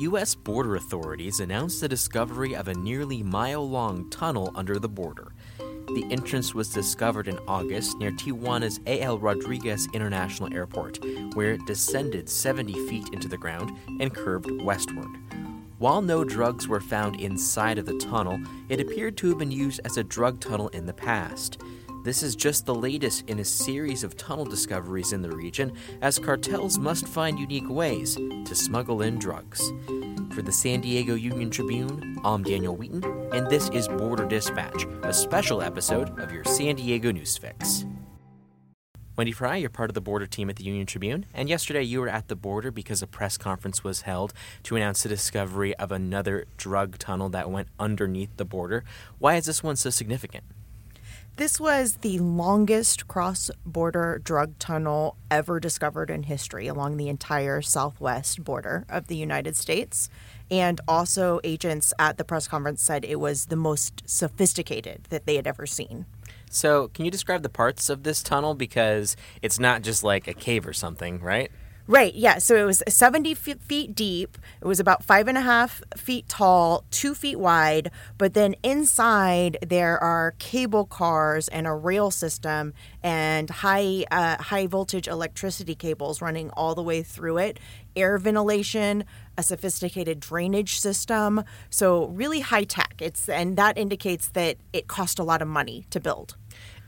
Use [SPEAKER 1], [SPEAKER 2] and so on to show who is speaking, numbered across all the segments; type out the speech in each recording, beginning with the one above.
[SPEAKER 1] U.S. border authorities announced the discovery of a nearly mile long tunnel under the border. The entrance was discovered in August near Tijuana's A.L. Rodriguez International Airport, where it descended 70 feet into the ground and curved westward. While no drugs were found inside of the tunnel, it appeared to have been used as a drug tunnel in the past. This is just the latest in a series of tunnel discoveries in the region, as cartels must find unique ways to smuggle in drugs. For the San Diego Union Tribune, I'm Daniel Wheaton, and this is Border Dispatch, a special episode of your San Diego News Fix. Wendy Fry, you're part of the border team at the Union Tribune, and yesterday you were at the border because a press conference was held to announce the discovery of another drug tunnel that went underneath the border. Why is this one so significant?
[SPEAKER 2] This was the longest cross border drug tunnel ever discovered in history along the entire southwest border of the United States. And also, agents at the press conference said it was the most sophisticated that they had ever seen.
[SPEAKER 1] So, can you describe the parts of this tunnel? Because it's not just like a cave or something, right?
[SPEAKER 2] Right, yeah. So it was 70 feet deep. It was about five and a half feet tall, two feet wide. But then inside, there are cable cars and a rail system and high, uh, high voltage electricity cables running all the way through it, air ventilation, a sophisticated drainage system. So really high tech. It's and that indicates that it cost a lot of money to build.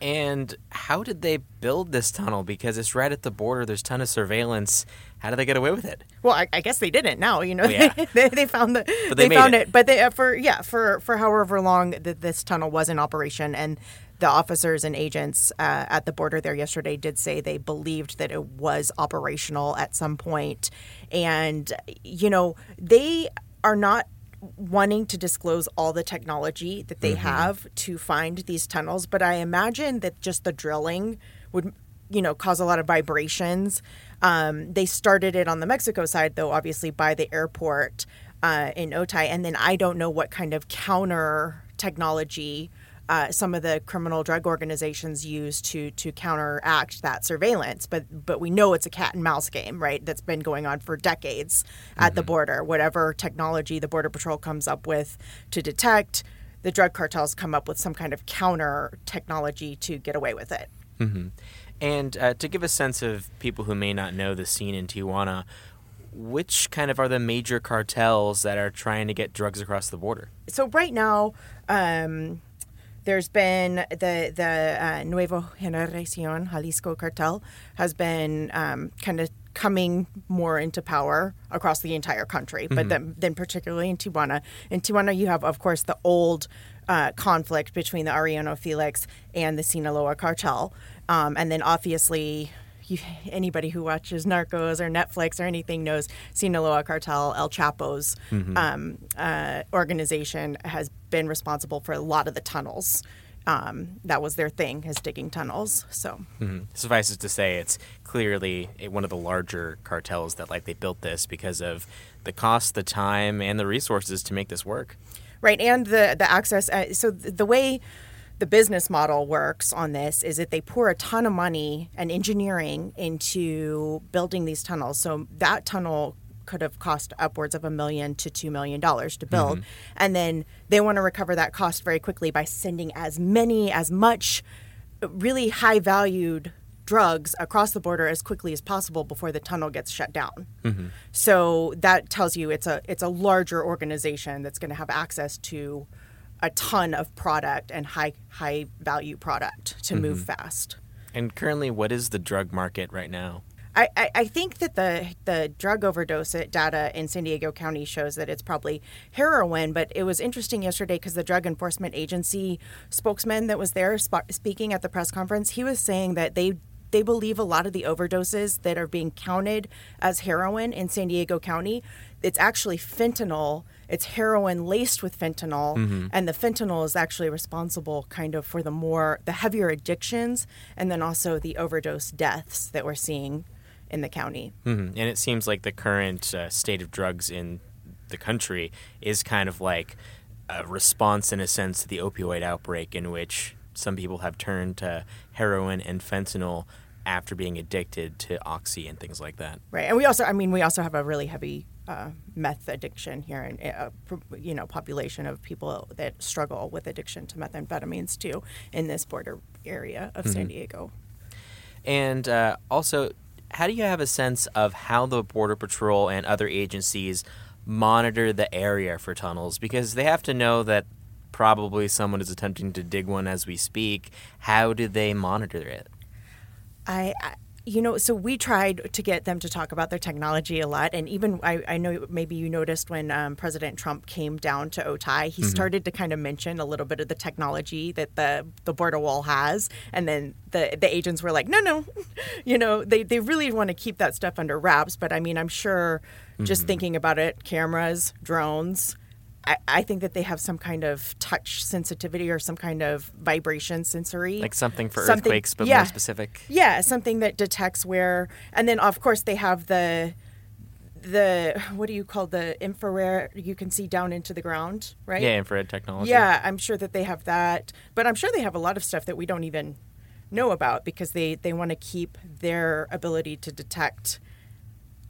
[SPEAKER 1] And how did they build this tunnel? Because it's right at the border. There's a ton of surveillance. How did they get away with it?
[SPEAKER 2] Well, I, I guess they didn't. Now you know yeah. they, they, found the
[SPEAKER 1] but they,
[SPEAKER 2] they found
[SPEAKER 1] it.
[SPEAKER 2] it. But they uh, for yeah for for however long that this tunnel was in operation and the officers and agents uh, at the border there yesterday did say they believed that it was operational at some point, and you know they are not wanting to disclose all the technology that they mm-hmm. have to find these tunnels, but I imagine that just the drilling would, you know, cause a lot of vibrations. Um, they started it on the Mexico side, though, obviously by the airport uh, in Otay, and then I don't know what kind of counter technology uh, some of the criminal drug organizations use to to counteract that surveillance. But but we know it's a cat and mouse game, right? That's been going on for decades at mm-hmm. the border. Whatever technology the border patrol comes up with to detect, the drug cartels come up with some kind of counter technology to get away with it.
[SPEAKER 1] Mm-hmm. And uh, to give a sense of people who may not know the scene in Tijuana, which kind of are the major cartels that are trying to get drugs across the border?
[SPEAKER 2] So right now. Um, there's been the the uh, Nuevo Generacion Jalisco cartel has been um, kind of coming more into power across the entire country, mm-hmm. but then, then particularly in Tijuana. In Tijuana, you have, of course, the old uh, conflict between the Arellano Felix and the Sinaloa cartel, um, and then obviously you, anybody who watches Narcos or Netflix or anything knows Sinaloa Cartel, El Chapo's mm-hmm. um, uh, organization has been responsible for a lot of the tunnels. Um, that was their thing, is digging tunnels. So
[SPEAKER 1] mm-hmm. suffices to say, it's clearly one of the larger cartels that like they built this because of the cost, the time, and the resources to make this work.
[SPEAKER 2] Right, and the the access. Uh, so the way the business model works on this is that they pour a ton of money and engineering into building these tunnels. So that tunnel could have cost upwards of a million to two million dollars to build. Mm-hmm. And then they want to recover that cost very quickly by sending as many, as much really high valued drugs across the border as quickly as possible before the tunnel gets shut down. Mm-hmm. So that tells you it's a it's a larger organization that's going to have access to a ton of product and high high value product to mm-hmm. move fast.
[SPEAKER 1] And currently, what is the drug market right now?
[SPEAKER 2] I, I, I think that the the drug overdose data in San Diego County shows that it's probably heroin. But it was interesting yesterday because the Drug Enforcement Agency spokesman that was there sp- speaking at the press conference, he was saying that they they believe a lot of the overdoses that are being counted as heroin in San Diego County, it's actually fentanyl it's heroin laced with fentanyl mm-hmm. and the fentanyl is actually responsible kind of for the more the heavier addictions and then also the overdose deaths that we're seeing in the county
[SPEAKER 1] mm-hmm. and it seems like the current uh, state of drugs in the country is kind of like a response in a sense to the opioid outbreak in which some people have turned to heroin and fentanyl after being addicted to oxy and things like that.
[SPEAKER 2] Right. And we also I mean we also have a really heavy uh, meth addiction here, and uh, you know, population of people that struggle with addiction to methamphetamines too in this border area of mm-hmm. San Diego.
[SPEAKER 1] And uh, also, how do you have a sense of how the Border Patrol and other agencies monitor the area for tunnels? Because they have to know that probably someone is attempting to dig one as we speak. How do they monitor it?
[SPEAKER 2] I, I you know, so we tried to get them to talk about their technology a lot. And even I, I know maybe you noticed when um, President Trump came down to Otay, he mm-hmm. started to kind of mention a little bit of the technology that the, the border wall has. And then the, the agents were like, no, no, you know, they, they really want to keep that stuff under wraps. But I mean, I'm sure just mm-hmm. thinking about it, cameras, drones, I, I think that they have some kind of touch sensitivity or some kind of vibration sensory.
[SPEAKER 1] Like something for something, earthquakes, but
[SPEAKER 2] yeah,
[SPEAKER 1] more specific.
[SPEAKER 2] Yeah, something that detects where. And then, of course, they have the the what do you call the infrared you can see down into the ground right
[SPEAKER 1] yeah infrared technology
[SPEAKER 2] yeah i'm sure that they have that but i'm sure they have a lot of stuff that we don't even know about because they they want to keep their ability to detect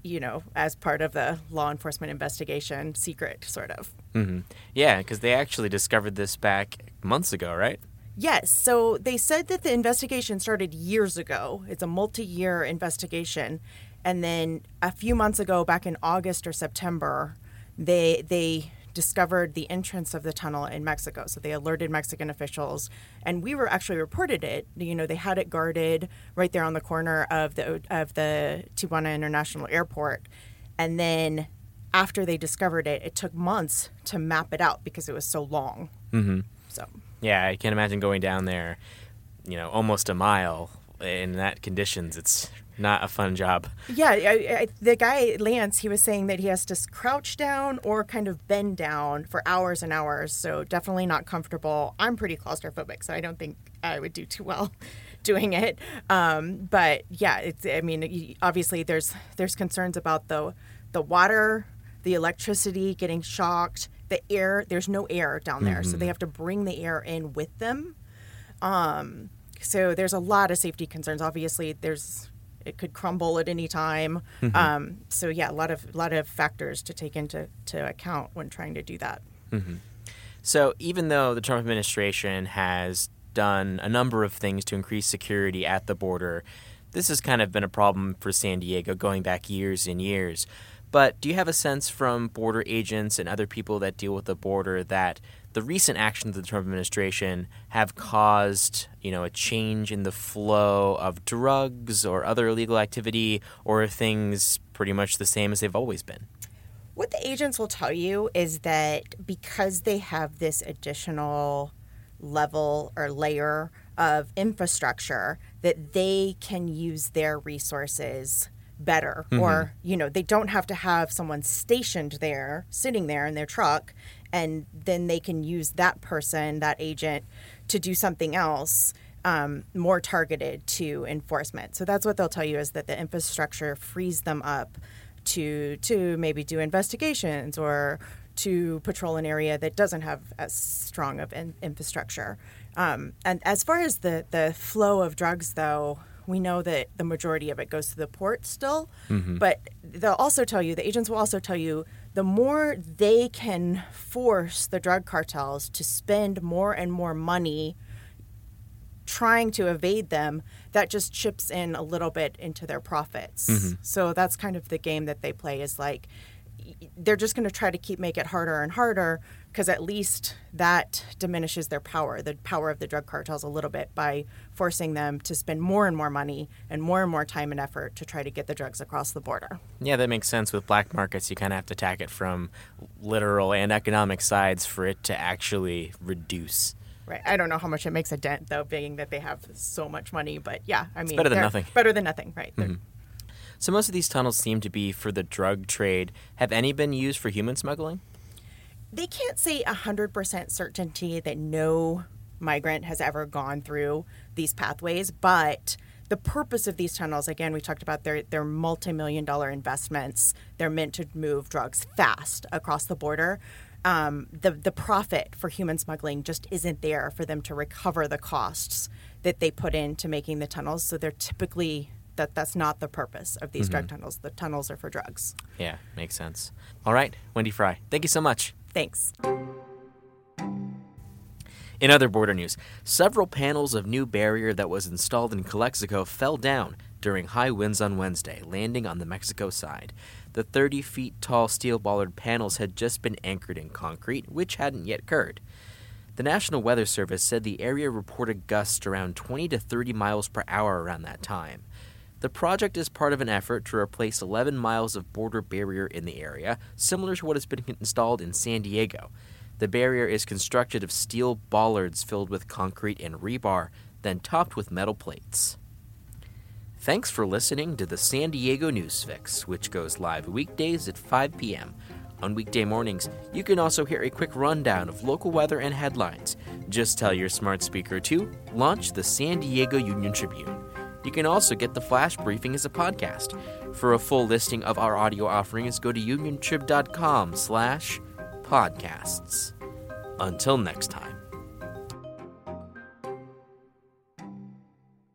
[SPEAKER 2] you know, as part of the law enforcement investigation, secret sort of.
[SPEAKER 1] Mm-hmm. Yeah, because they actually discovered this back months ago, right?
[SPEAKER 2] Yes. So they said that the investigation started years ago. It's a multi year investigation. And then a few months ago, back in August or September, they they discovered the entrance of the tunnel in Mexico. So they alerted Mexican officials, and we were actually reported it. You know, they had it guarded right there on the corner of the of the Tijuana International Airport, and then after they discovered it, it took months to map it out because it was so long.
[SPEAKER 1] Mm-hmm.
[SPEAKER 2] So
[SPEAKER 1] yeah, I can't imagine going down there, you know, almost a mile in that conditions. It's not a fun job.
[SPEAKER 2] Yeah, I, I, the guy Lance, he was saying that he has to crouch down or kind of bend down for hours and hours. So definitely not comfortable. I'm pretty claustrophobic, so I don't think I would do too well doing it. Um, but yeah, it's. I mean, obviously there's there's concerns about the the water, the electricity getting shocked, the air. There's no air down there, mm-hmm. so they have to bring the air in with them. Um, so there's a lot of safety concerns. Obviously, there's it could crumble at any time. Mm-hmm. Um, so yeah, a lot of lot of factors to take into to account when trying to do that.
[SPEAKER 1] Mm-hmm. So even though the Trump administration has done a number of things to increase security at the border, this has kind of been a problem for San Diego going back years and years. But do you have a sense from border agents and other people that deal with the border that the recent actions of the Trump administration have caused, you know, a change in the flow of drugs or other illegal activity, or things pretty much the same as they've always been?
[SPEAKER 2] What the agents will tell you is that because they have this additional level or layer of infrastructure, that they can use their resources better mm-hmm. or you know they don't have to have someone stationed there sitting there in their truck and then they can use that person, that agent, to do something else um, more targeted to enforcement. So that's what they'll tell you is that the infrastructure frees them up to to maybe do investigations or to patrol an area that doesn't have as strong of an infrastructure. Um, and as far as the the flow of drugs, though, we know that the majority of it goes to the port still. Mm-hmm. But they'll also tell you the agents will also tell you the more they can force the drug cartels to spend more and more money trying to evade them, that just chips in a little bit into their profits. Mm-hmm. So that's kind of the game that they play is like they're just going to try to keep make it harder and harder because at least that diminishes their power, the power of the drug cartels a little bit by forcing them to spend more and more money and more and more time and effort to try to get the drugs across the border.
[SPEAKER 1] Yeah, that makes sense. With black markets, you kind of have to attack it from literal and economic sides for it to actually reduce.
[SPEAKER 2] Right. I don't know how much it makes a dent, though, being that they have so much money. But yeah, I mean,
[SPEAKER 1] it's better than nothing.
[SPEAKER 2] Better than nothing, right?
[SPEAKER 1] Mm-hmm. So most of these tunnels seem to be for the drug trade. Have any been used for human smuggling?
[SPEAKER 2] they can't say 100% certainty that no migrant has ever gone through these pathways, but the purpose of these tunnels, again, we talked about their, their multi million dollar investments. They're meant to move drugs fast across the border. Um, the, the profit for human smuggling just isn't there for them to recover the costs that they put into making the tunnels. So they're typically that that's not the purpose of these mm-hmm. drug tunnels. The tunnels are for drugs.
[SPEAKER 1] Yeah, makes sense. All right, Wendy Fry, thank you so much.
[SPEAKER 2] Thanks.
[SPEAKER 1] In other border news, several panels of new barrier that was installed in Calexico fell down during high winds on Wednesday, landing on the Mexico side. The 30 feet tall steel bollard panels had just been anchored in concrete, which hadn't yet occurred. The National Weather Service said the area reported gusts around 20 to 30 miles per hour around that time. The project is part of an effort to replace 11 miles of border barrier in the area, similar to what has been installed in San Diego. The barrier is constructed of steel bollards filled with concrete and rebar, then topped with metal plates. Thanks for listening to the San Diego News Fix, which goes live weekdays at 5 p.m. On weekday mornings, you can also hear a quick rundown of local weather and headlines. Just tell your smart speaker to launch the San Diego Union Tribune. You can also get the flash briefing as a podcast. For a full listing of our audio offerings, go to uniontrib.com slash podcasts. Until next time.